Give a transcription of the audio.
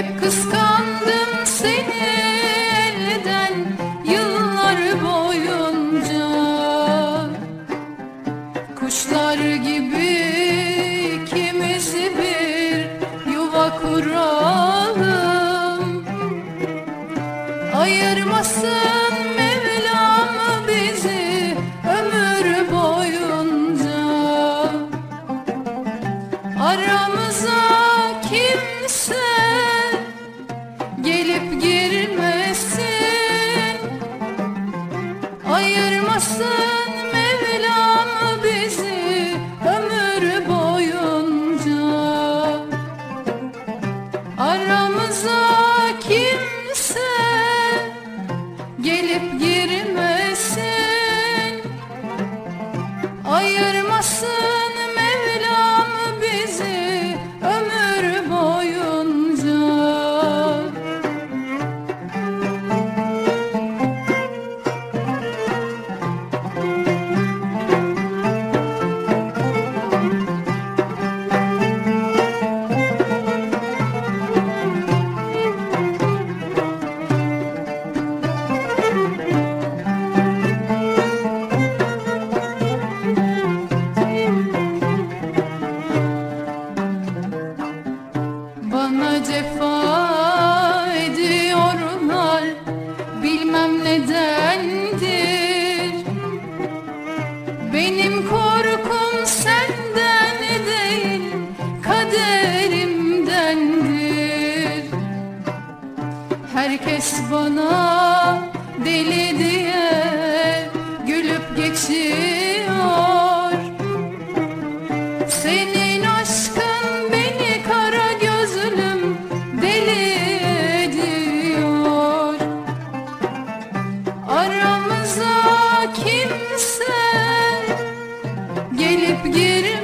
Hep kıskandım seni elden yıllar boyunca. Kuşlar gibi ikimizi bir yuva kuralım. Ayırmasın Mevlam ömür boyunca. Aramı gelip girmesin. Ayırmasın Mevlam bizi ömür boyunca. Aramıza kimse gelip girmesin. Ayırmasın Herkes bana deli diye Gülüp geçiyor. Senin aşkın beni kara gözlüm deli ediyor. Aramıza kimse gelip girmesin